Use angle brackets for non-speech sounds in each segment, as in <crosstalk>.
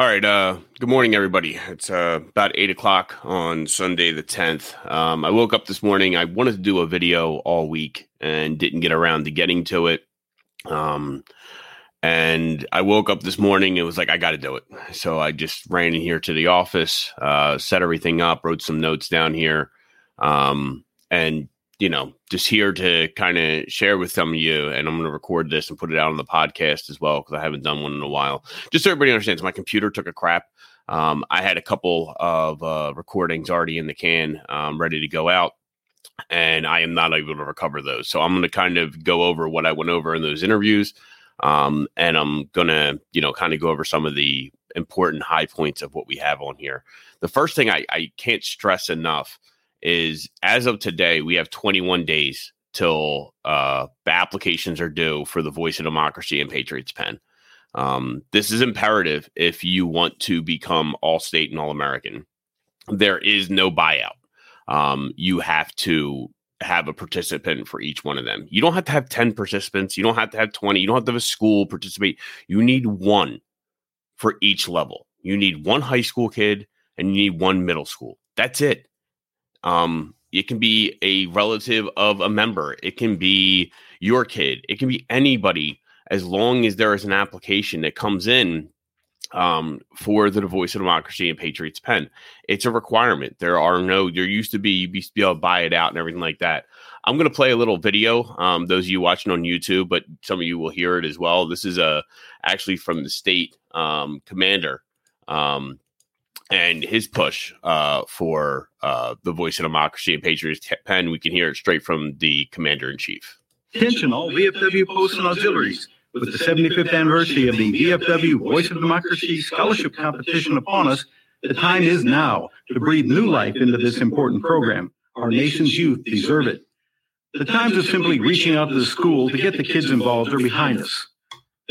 All right. Uh, good morning, everybody. It's uh, about eight o'clock on Sunday, the 10th. Um, I woke up this morning. I wanted to do a video all week and didn't get around to getting to it. Um, and I woke up this morning. It was like, I got to do it. So I just ran in here to the office, uh, set everything up, wrote some notes down here. Um, and you know, just here to kind of share with some of you. And I'm going to record this and put it out on the podcast as well because I haven't done one in a while. Just so everybody understands, my computer took a crap. Um, I had a couple of uh, recordings already in the can, um, ready to go out, and I am not able to recover those. So I'm going to kind of go over what I went over in those interviews, um, and I'm going to, you know, kind of go over some of the important high points of what we have on here. The first thing I, I can't stress enough is as of today, we have 21 days till uh, applications are due for the Voice of Democracy and Patriots Pen. Um, this is imperative if you want to become all state and all American. There is no buyout. Um, you have to have a participant for each one of them. You don't have to have 10 participants. You don't have to have 20. You don't have to have a school participate. You need one for each level. You need one high school kid and you need one middle school. That's it. Um, it can be a relative of a member. It can be your kid. It can be anybody as long as there is an application that comes in um, for the Voice of Democracy and Patriots Pen. It's a requirement. There are no, there used to be, you used to be able to buy it out and everything like that. I'm going to play a little video. Um, those of you watching on YouTube, but some of you will hear it as well. This is a uh, actually from the state um, commander um, and his push uh, for uh, the voice of democracy and Patriots pen. We can hear it straight from the commander in chief. Attention, all VFW posts and auxiliaries. With the 75th anniversary of the VFW Voice of Democracy Scholarship Competition upon us, the time is now to breathe new life into this important program. Our nation's youth deserve it. The times of simply reaching out to the school to get the kids involved are behind us.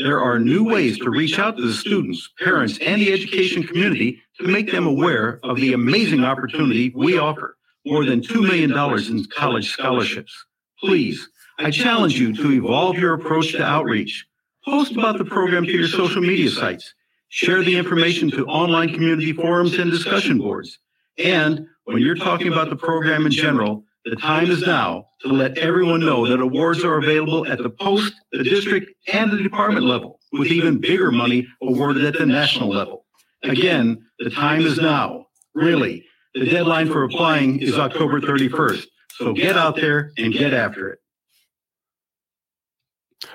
There are new ways to reach out to the students, parents, and the education community to make them aware of the amazing opportunity we offer more than $2 million in college scholarships. Please, I challenge you to evolve your approach to outreach. Post about the program to your social media sites. Share the information to online community forums and discussion boards. And when you're talking about the program in general, the time is now to let everyone know that awards are available at the post, the district, and the department level, with even bigger money awarded at the national level. Again, the time is now. Really, the deadline for applying is October 31st. So get out there and get after it.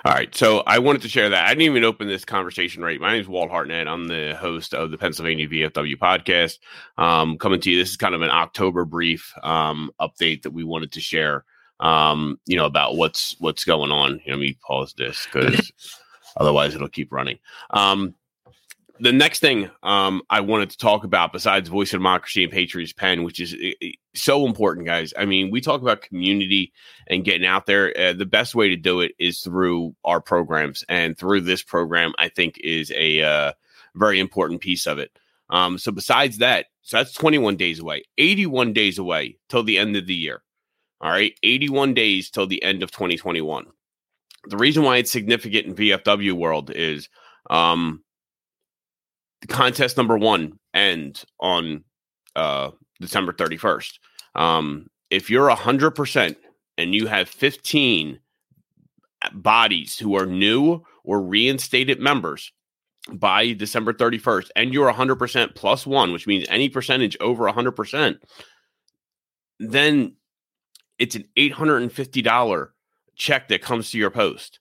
All right. So I wanted to share that. I didn't even open this conversation right. My name is Walt Hartnett. I'm the host of the Pennsylvania VFW podcast. Um, coming to you. This is kind of an October brief um, update that we wanted to share. Um, you know, about what's what's going on. You know, let me pause this because <laughs> otherwise it'll keep running. Um, the next thing um, I wanted to talk about, besides Voice of Democracy and Patriots Pen, which is so important, guys. I mean, we talk about community and getting out there. Uh, the best way to do it is through our programs, and through this program, I think is a uh, very important piece of it. Um, so, besides that, so that's 21 days away, 81 days away till the end of the year. All right, 81 days till the end of 2021. The reason why it's significant in VFW world is um, contest number one ends on uh, December 31st. Um, if you're 100% and you have 15 bodies who are new or reinstated members by December 31st, and you're 100% plus one, which means any percentage over 100%, then it's an $850 check that comes to your post.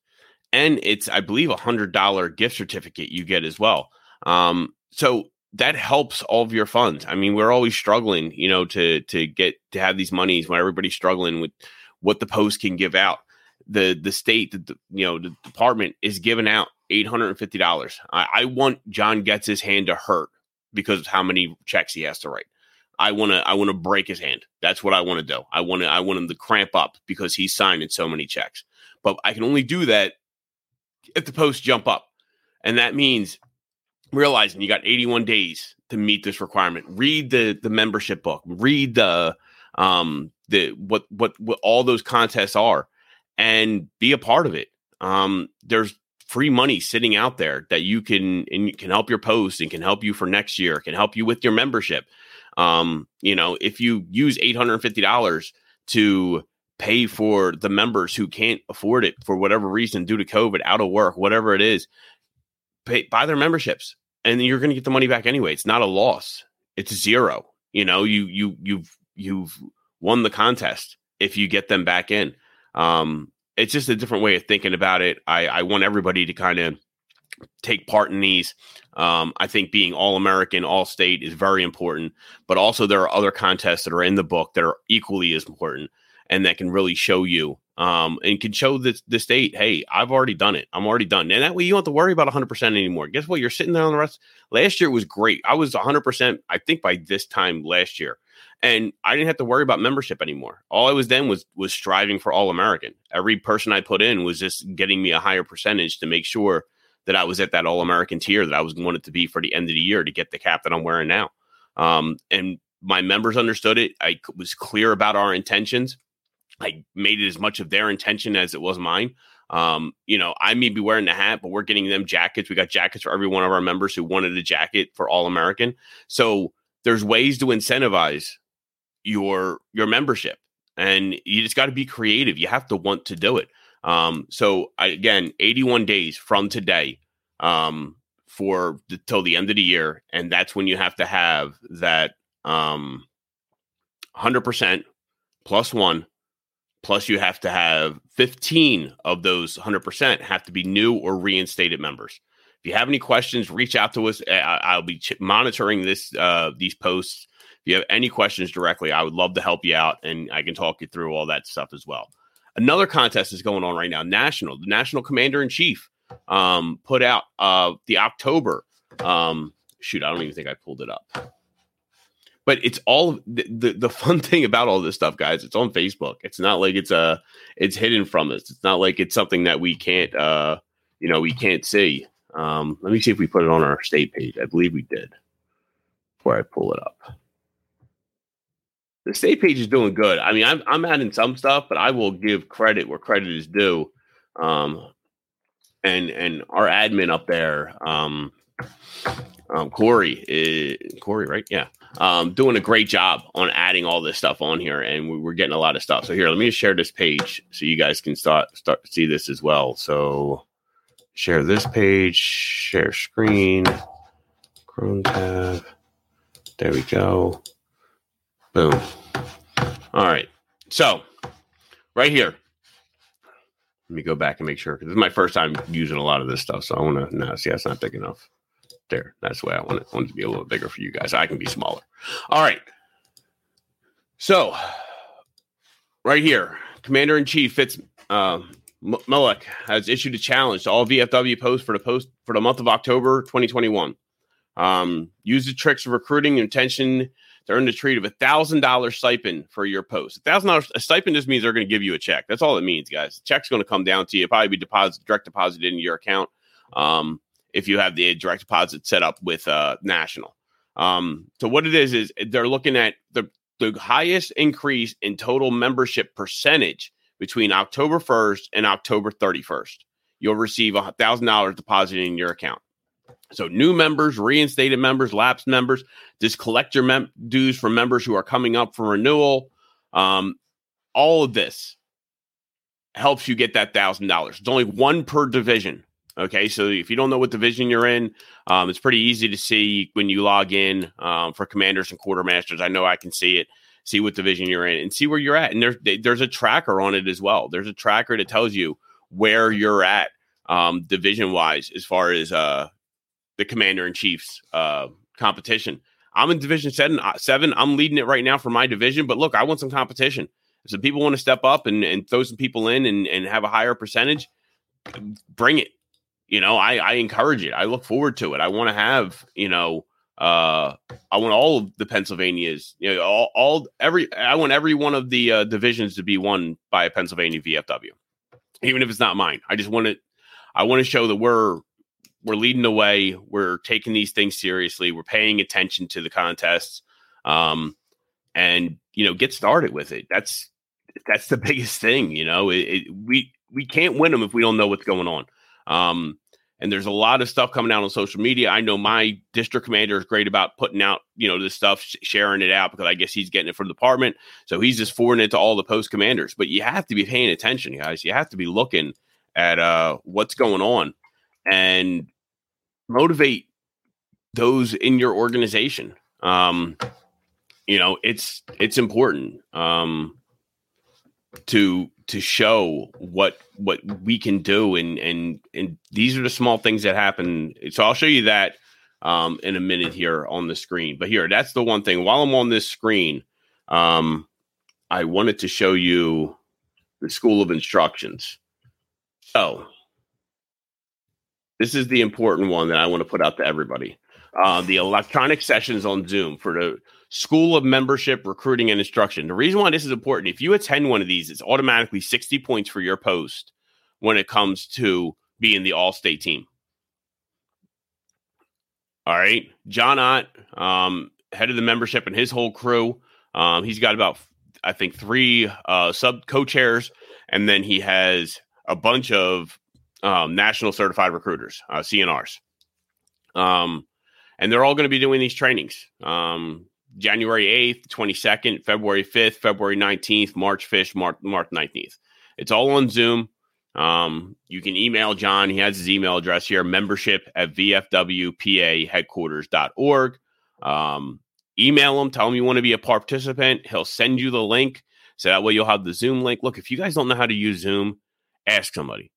And it's, I believe, a $100 gift certificate you get as well. Um, so that helps all of your funds. I mean, we're always struggling, you know, to to get to have these monies when everybody's struggling with what the post can give out. The the state, the, you know, the department is giving out eight hundred and fifty dollars. I, I want John gets his hand to hurt because of how many checks he has to write. I want to I want to break his hand. That's what I want to do. I want to I want him to cramp up because he's signing so many checks. But I can only do that if the posts jump up. And that means realizing you got 81 days to meet this requirement. Read the the membership book. Read the um the what what what all those contests are and be a part of it. Um there's free money sitting out there that you can and can help your post and can help you for next year, can help you with your membership. Um, you know, if you use eight hundred and fifty dollars to pay for the members who can't afford it for whatever reason due to COVID, out of work, whatever it is, pay buy their memberships, and you're going to get the money back anyway. It's not a loss; it's zero. You know, you you you've you've won the contest if you get them back in. Um, it's just a different way of thinking about it. I, I want everybody to kind of take part in these. Um, I think being all American, all state is very important, but also there are other contests that are in the book that are equally as important and that can really show you um, and can show the, the state, hey, I've already done it. I'm already done. And that way you don't have to worry about 100% anymore. Guess what? You're sitting there on the rest. Last year was great. I was 100%, I think, by this time last year and I didn't have to worry about membership anymore. All I was then was was striving for all American. Every person I put in was just getting me a higher percentage to make sure that I was at that all American tier that I was wanted to be for the end of the year to get the cap that I'm wearing now. Um, and my members understood it. I was clear about our intentions. I made it as much of their intention as it was mine. Um, you know, I may be wearing the hat, but we're getting them jackets. We got jackets for every one of our members who wanted a jacket for All American. So there's ways to incentivize your your membership and you just got to be creative you have to want to do it um so I, again 81 days from today um for the, till the end of the year and that's when you have to have that um 100% plus 1 plus you have to have 15 of those 100% have to be new or reinstated members if you have any questions reach out to us I, will be ch- monitoring this uh these posts if you have any questions directly, I would love to help you out and I can talk you through all that stuff as well. Another contest is going on right now. National, the National Commander in Chief um, put out uh, the October. Um, shoot, I don't even think I pulled it up. But it's all the, the, the fun <laughs> thing about all this stuff, guys. It's on Facebook. It's not like it's uh, it's hidden from us. It's not like it's something that we can't uh you know we can't see. Um, let me see if we put it on our state page. I believe we did. Before I pull it up the state page is doing good. I mean, I'm I'm adding some stuff, but I will give credit where credit is due. Um, and and our admin up there, um, um, Corey, is, Corey, right? Yeah, um, doing a great job on adding all this stuff on here, and we, we're getting a lot of stuff. So here, let me just share this page so you guys can start start see this as well. So share this page, share screen, Chrome tab. There we go. Boom. All right. So, right here. Let me go back and make sure because this is my first time using a lot of this stuff. So I want to now see that's not big enough. There. That's why I want it. Want it to be a little bigger for you guys. I can be smaller. All right. So, right here, Commander in Chief Fritz uh, M- has issued a challenge to all VFW posts for the post for the month of October 2021. Um, use the tricks of recruiting and attention to earn the treat of a thousand dollar stipend for your post. A thousand dollars a stipend just means they're going to give you a check. That's all it means, guys. The check's going to come down to you. It'll probably be deposit direct deposited into your account. Um, if you have the direct deposit set up with uh, National. Um, so what it is is they're looking at the the highest increase in total membership percentage between October 1st and October 31st. You'll receive a thousand dollars deposited in your account. So new members, reinstated members, lapsed members, just collect your mem- dues from members who are coming up for renewal. Um, all of this helps you get that thousand dollars. It's only one per division. Okay, so if you don't know what division you're in, um, it's pretty easy to see when you log in um, for commanders and quartermasters. I know I can see it, see what division you're in, and see where you're at. And there's there's a tracker on it as well. There's a tracker that tells you where you're at um, division wise as far as uh, the Commander in Chief's uh, competition. I'm in Division seven. Uh, seven. I'm leading it right now for my division. But look, I want some competition. If some people want to step up and, and throw some people in and, and have a higher percentage, bring it. You know, I, I encourage it. I look forward to it. I want to have, you know, uh, I want all of the Pennsylvanias, you know, all, all every, I want every one of the uh, divisions to be won by a Pennsylvania VFW, even if it's not mine. I just want to, I want to show that we're we're leading the way. We're taking these things seriously. We're paying attention to the contests, um, and you know, get started with it. That's that's the <laughs> biggest thing. You know, it, it, we we can't win them if we don't know what's going on. Um, and there's a lot of stuff coming out on social media. I know my district commander is great about putting out, you know, this stuff, sh- sharing it out because I guess he's getting it from the department. So he's just forwarding it to all the post commanders. But you have to be paying attention, guys. You have to be looking at uh, what's going on and motivate those in your organization. Um, you know, it's it's important um, to to show what what we can do and and and these are the small things that happen. So i'll show you that um in a minute here on the screen. But here that's the one thing. While i'm on this screen um i wanted to show you the school of instructions. So this is the important one that i want to put out to everybody uh, the electronic sessions on zoom for the School of Membership, Recruiting, and Instruction. The reason why this is important, if you attend one of these, it's automatically 60 points for your post when it comes to being the all state team. All right. John Ott, um, head of the membership and his whole crew. Um, he's got about, I think, three uh, sub co chairs, and then he has a bunch of um, national certified recruiters, uh, CNRs. Um, and they're all going to be doing these trainings. Um, January 8th, 22nd, February 5th, February 19th, March 5th, March, March 19th. It's all on Zoom. Um, you can email John. He has his email address here membership at VFWPA headquarters.org. Um, email him, tell him you want to be a participant. He'll send you the link. So that way you'll have the Zoom link. Look, if you guys don't know how to use Zoom, ask somebody.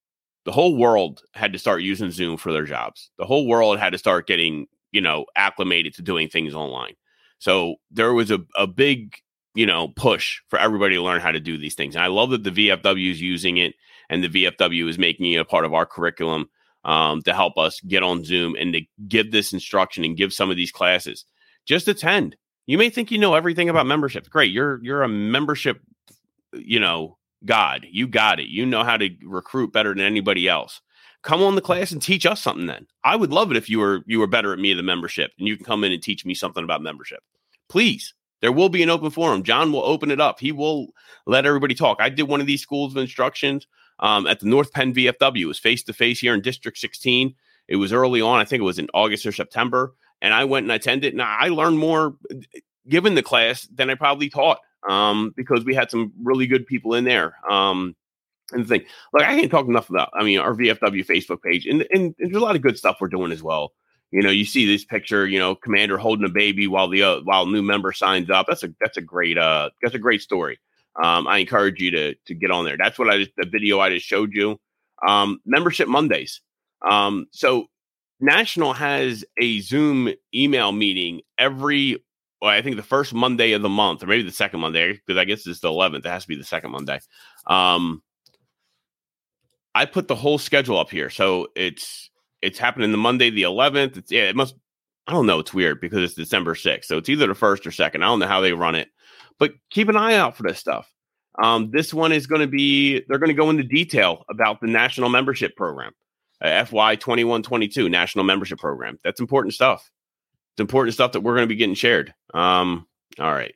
The whole world had to start using Zoom for their jobs. The whole world had to start getting, you know, acclimated to doing things online. So there was a, a big, you know, push for everybody to learn how to do these things. And I love that the VFW is using it and the VFW is making it a part of our curriculum um, to help us get on Zoom and to give this instruction and give some of these classes. Just attend. You may think you know everything about membership. Great. You're you're a membership, you know, God. You got it. You know how to recruit better than anybody else come on the class and teach us something then. I would love it if you were you were better at me the membership and you can come in and teach me something about membership. Please. There will be an open forum. John will open it up. He will let everybody talk. I did one of these schools of instructions um, at the North Penn VFW. It was face to face here in District 16. It was early on. I think it was in August or September. And I went and attended, and I learned more given the class than I probably taught um, because we had some really good people in there. Um, and the thing, like I can't talk enough about. I mean, our VFW Facebook page, and, and, there's a lot of good stuff we're doing as well. You know, you see this picture, you know, commander holding a baby while the uh, while new member signs up. That's a that's a great uh that's a great story. Um, I encourage you to to get on there. That's what I just the video I just showed you. Um, membership Mondays. Um, so National has a Zoom email meeting every well, I think the first Monday of the month, or maybe the second Monday, because I guess it's the 11th. It has to be the second Monday. Um, I put the whole schedule up here. So it's it's happening the Monday the 11th. It's yeah, it must I don't know, it's weird because it's December 6th. So it's either the first or second. I don't know how they run it. But keep an eye out for this stuff. Um, this one is going to be they're going to go into detail about the national membership program. Uh, FY 2122 national membership program. That's important stuff. It's important stuff that we're going to be getting shared. Um, all right.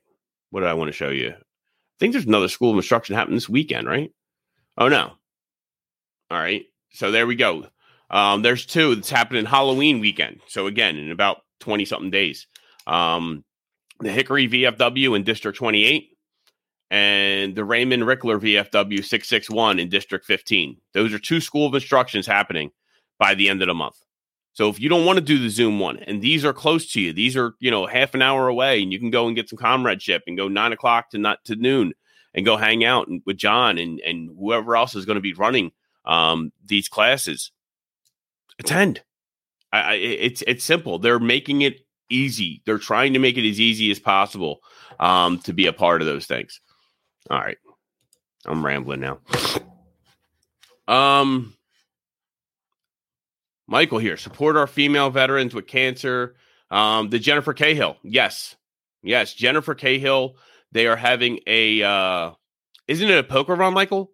What do I want to show you? I think there's another school of instruction happening this weekend, right? Oh no, all right. So there we go. Um, there's two that's happening Halloween weekend. So again, in about 20 something days. Um, the Hickory VFW in District 28 and the Raymond Rickler VFW 661 in District 15. Those are two school of instructions happening by the end of the month. So if you don't want to do the Zoom one, and these are close to you, these are you know half an hour away, and you can go and get some comradeship and go nine o'clock to not to noon and go hang out with John and and whoever else is going to be running um, these classes, attend. I, I, it's it's simple. They're making it easy. They're trying to make it as easy as possible um, to be a part of those things. All right, I'm rambling now. Um, Michael here. Support our female veterans with cancer. Um, the Jennifer Cahill. Yes, yes, Jennifer Cahill. They are having a. Uh, isn't it a poker run, Michael?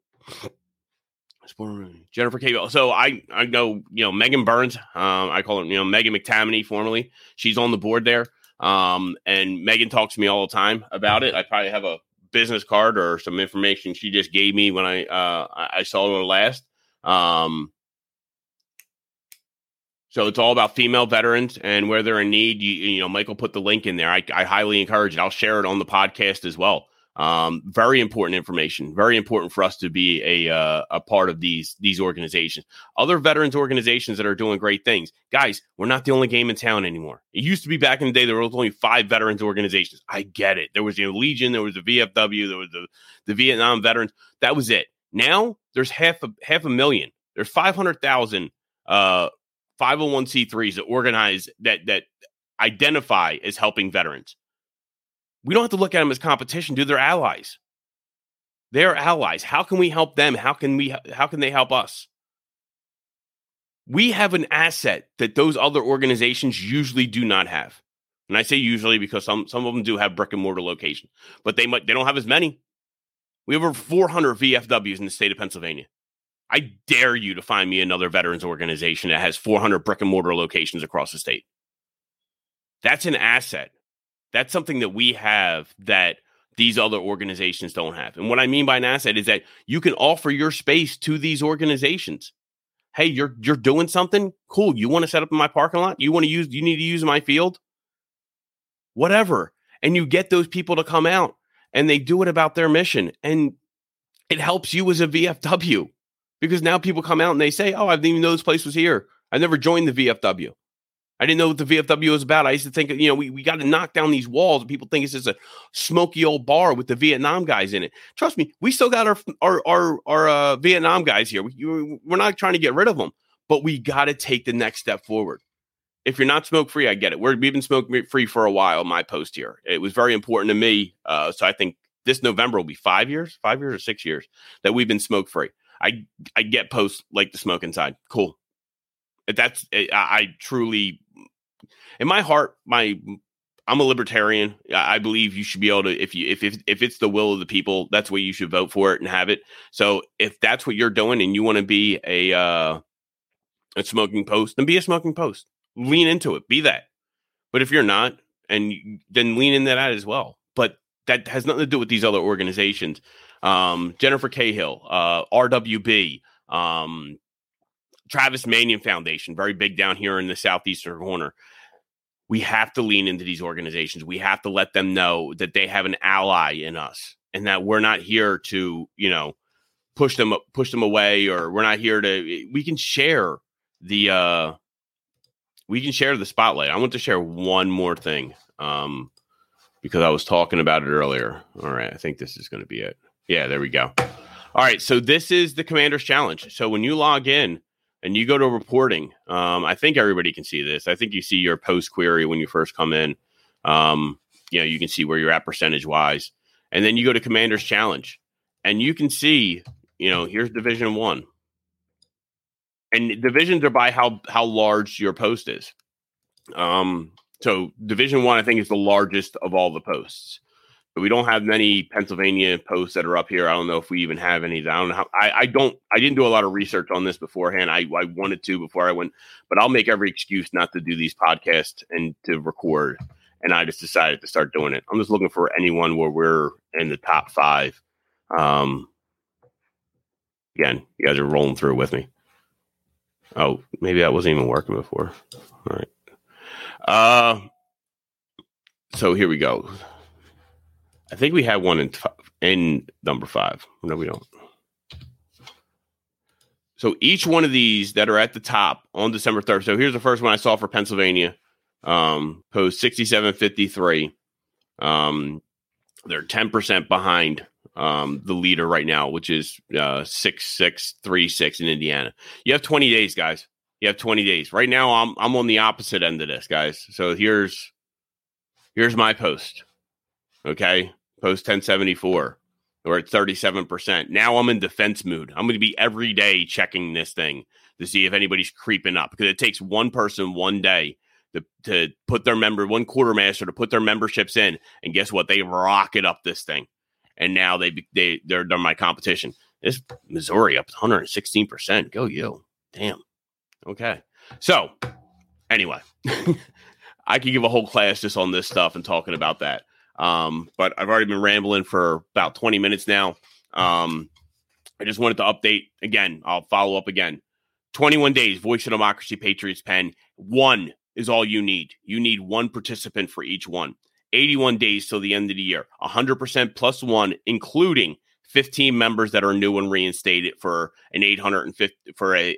Jennifer Cable. So I I know you know Megan Burns. Um, I call her you know Megan McTammany formerly. She's on the board there. Um, and Megan talks to me all the time about it. I probably have a business card or some information she just gave me when I uh I saw her last. Um, So it's all about female veterans and where they're in need. You, you know, Michael put the link in there. I, I highly encourage it. I'll share it on the podcast as well. Um, very important information. Very important for us to be a uh, a part of these these organizations. Other veterans organizations that are doing great things. Guys, we're not the only game in town anymore. It used to be back in the day there was only five veterans organizations. I get it. There was the Legion, there was the VFW, there was the the Vietnam veterans. That was it. Now there's half a half a million. There's five hundred thousand uh 501c3s that organize that that identify as helping veterans. We don't have to look at them as competition, dude. They're allies. They're allies. How can we help them? How can we how can they help us? We have an asset that those other organizations usually do not have. And I say usually because some some of them do have brick and mortar location, but they might they don't have as many. We have over 400 VFWs in the state of Pennsylvania. I dare you to find me another veterans organization that has 400 brick and mortar locations across the state. That's an asset. That's something that we have that these other organizations don't have. And what I mean by an asset is that you can offer your space to these organizations. Hey, you're you're doing something cool. You want to set up in my parking lot? You want to use you need to use my field? Whatever. And you get those people to come out and they do it about their mission and it helps you as a VFW because now people come out and they say, "Oh, I didn't even know this place was here. I never joined the VFW. I didn't know what the VFW was about. I used to think, you know, we, we got to knock down these walls. People think it's just a smoky old bar with the Vietnam guys in it. Trust me, we still got our our our, our uh, Vietnam guys here. We, we're not trying to get rid of them, but we got to take the next step forward. If you're not smoke free, I get it. We're, we've been smoke free for a while. My post here, it was very important to me. Uh, so I think this November will be five years, five years or six years that we've been smoke free. I I get posts like the smoke inside. Cool. That's I, I truly, in my heart, my I'm a libertarian. I believe you should be able to if you if if if it's the will of the people, that's what you should vote for it and have it. So if that's what you're doing and you want to be a uh a smoking post, then be a smoking post. Lean into it. Be that. But if you're not, and then lean in that as well. But that has nothing to do with these other organizations um, Jennifer Cahill, uh, RWB, um, Travis Manion Foundation, very big down here in the southeastern corner. We have to lean into these organizations. We have to let them know that they have an ally in us, and that we're not here to, you know, push them push them away, or we're not here to. We can share the uh, we can share the spotlight. I want to share one more thing um, because I was talking about it earlier. All right, I think this is going to be it. Yeah, there we go. All right, so this is the Commander's Challenge. So when you log in and you go to reporting, um, I think everybody can see this. I think you see your post query when you first come in. Um, you know, you can see where you're at percentage wise, and then you go to Commander's Challenge, and you can see, you know, here's Division One, and divisions are by how how large your post is. Um, so Division One, I think, is the largest of all the posts we don't have many Pennsylvania posts that are up here. I don't know if we even have any. I don't know. How, I, I don't. I didn't do a lot of research on this beforehand. I, I wanted to before I went, but I'll make every excuse not to do these podcasts and to record. And I just decided to start doing it. I'm just looking for anyone where we're in the top five. Um, again, you guys are rolling through with me. Oh, maybe that wasn't even working before. All right. Uh, so here we go. I think we had one in in number five. No, we don't. So each one of these that are at the top on December third. So here's the first one I saw for Pennsylvania. Um, post sixty seven fifty three. Um, they're ten percent behind um, the leader right now, which is uh, six six three six in Indiana. You have twenty days, guys. You have twenty days. Right now, I'm I'm on the opposite end of this, guys. So here's here's my post. Okay, post 1074. We're at 37%. Now I'm in defense mood. I'm going to be every day checking this thing to see if anybody's creeping up because it takes one person one day to, to put their member, one quartermaster to put their memberships in. And guess what? They rocket up this thing. And now they, they, they're, they're my competition. This Missouri up 116%. Go you. Damn. Okay. So anyway, <laughs> I could give a whole class just on this stuff and talking about that. Um, but I've already been rambling for about 20 minutes now. Um, I just wanted to update again. I'll follow up again. 21 days, Voice of Democracy, Patriots Pen. One is all you need. You need one participant for each one. 81 days till the end of the year, 100% plus one, including 15 members that are new and reinstated for an 850 for a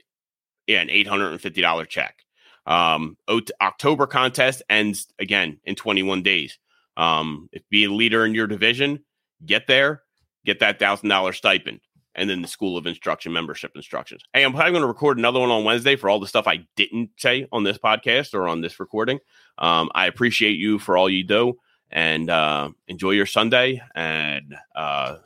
yeah, an $850 check. Um, October contest ends again in 21 days. Um, if be a leader in your division, get there, get that thousand dollar stipend, and then the School of Instruction membership instructions. Hey, I'm probably going to record another one on Wednesday for all the stuff I didn't say on this podcast or on this recording. Um, I appreciate you for all you do, and uh, enjoy your Sunday and uh,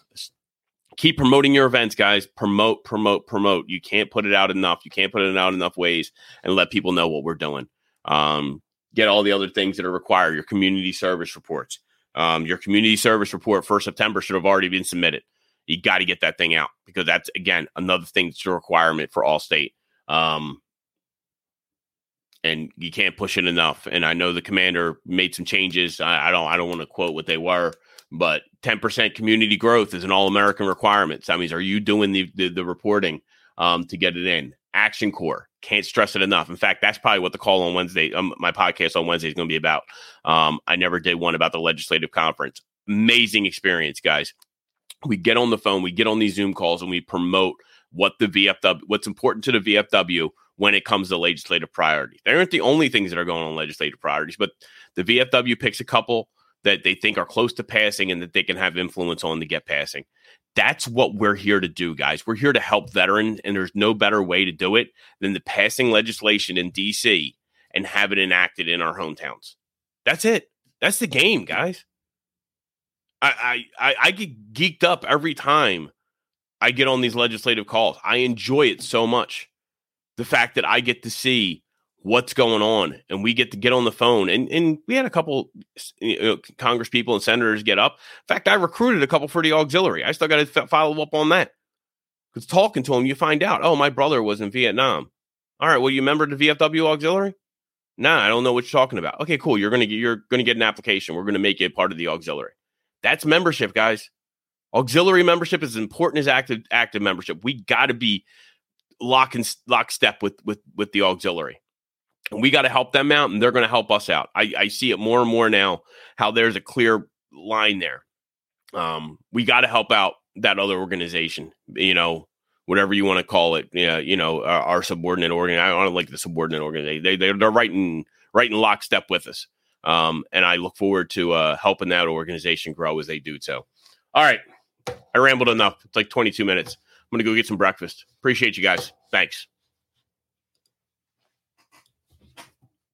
keep promoting your events, guys. Promote, promote, promote. You can't put it out enough. You can't put it out enough ways and let people know what we're doing. Um, get all the other things that are required. Your community service reports. Um, your community service report for September should have already been submitted. You got to get that thing out because that's again another thing that's a requirement for Allstate. Um, and you can't push it enough. And I know the commander made some changes. I, I don't I don't want to quote what they were, but 10% community growth is an all American requirement. So that means, are you doing the, the, the reporting um, to get it in? Action Corps, can't stress it enough. In fact, that's probably what the call on Wednesday, um, my podcast on Wednesday is going to be about. Um, I never did one about the legislative conference. Amazing experience, guys. We get on the phone, we get on these Zoom calls, and we promote what the VFW, what's important to the VFW when it comes to legislative priorities. They aren't the only things that are going on legislative priorities, but the VFW picks a couple that they think are close to passing and that they can have influence on to get passing. That's what we're here to do, guys. We're here to help veterans, and there's no better way to do it than the passing legislation in DC and have it enacted in our hometowns. That's it. That's the game, guys. I I I get geeked up every time I get on these legislative calls. I enjoy it so much. The fact that I get to see what's going on and we get to get on the phone and, and we had a couple you know, congress people and senators get up. In fact i recruited a couple for the auxiliary. I still got to follow up on that because talking to them you find out oh my brother was in vietnam. All right well you remember the vfw auxiliary? Nah i don't know what you're talking about. Okay cool you're gonna get you're gonna get an application. We're gonna make it part of the auxiliary. That's membership guys. Auxiliary membership is as important as active active membership. We got to be lock and lockstep with with with the auxiliary and we got to help them out, and they're going to help us out. I, I, see it more and more now how there's a clear line there. Um, we got to help out that other organization, you know, whatever you want to call it. Yeah, you know, our, our subordinate organ. I don't like the subordinate organization. They, they they're right in right in lockstep with us. Um, and I look forward to uh, helping that organization grow as they do so. All right, I rambled enough. It's like 22 minutes. I'm gonna go get some breakfast. Appreciate you guys. Thanks.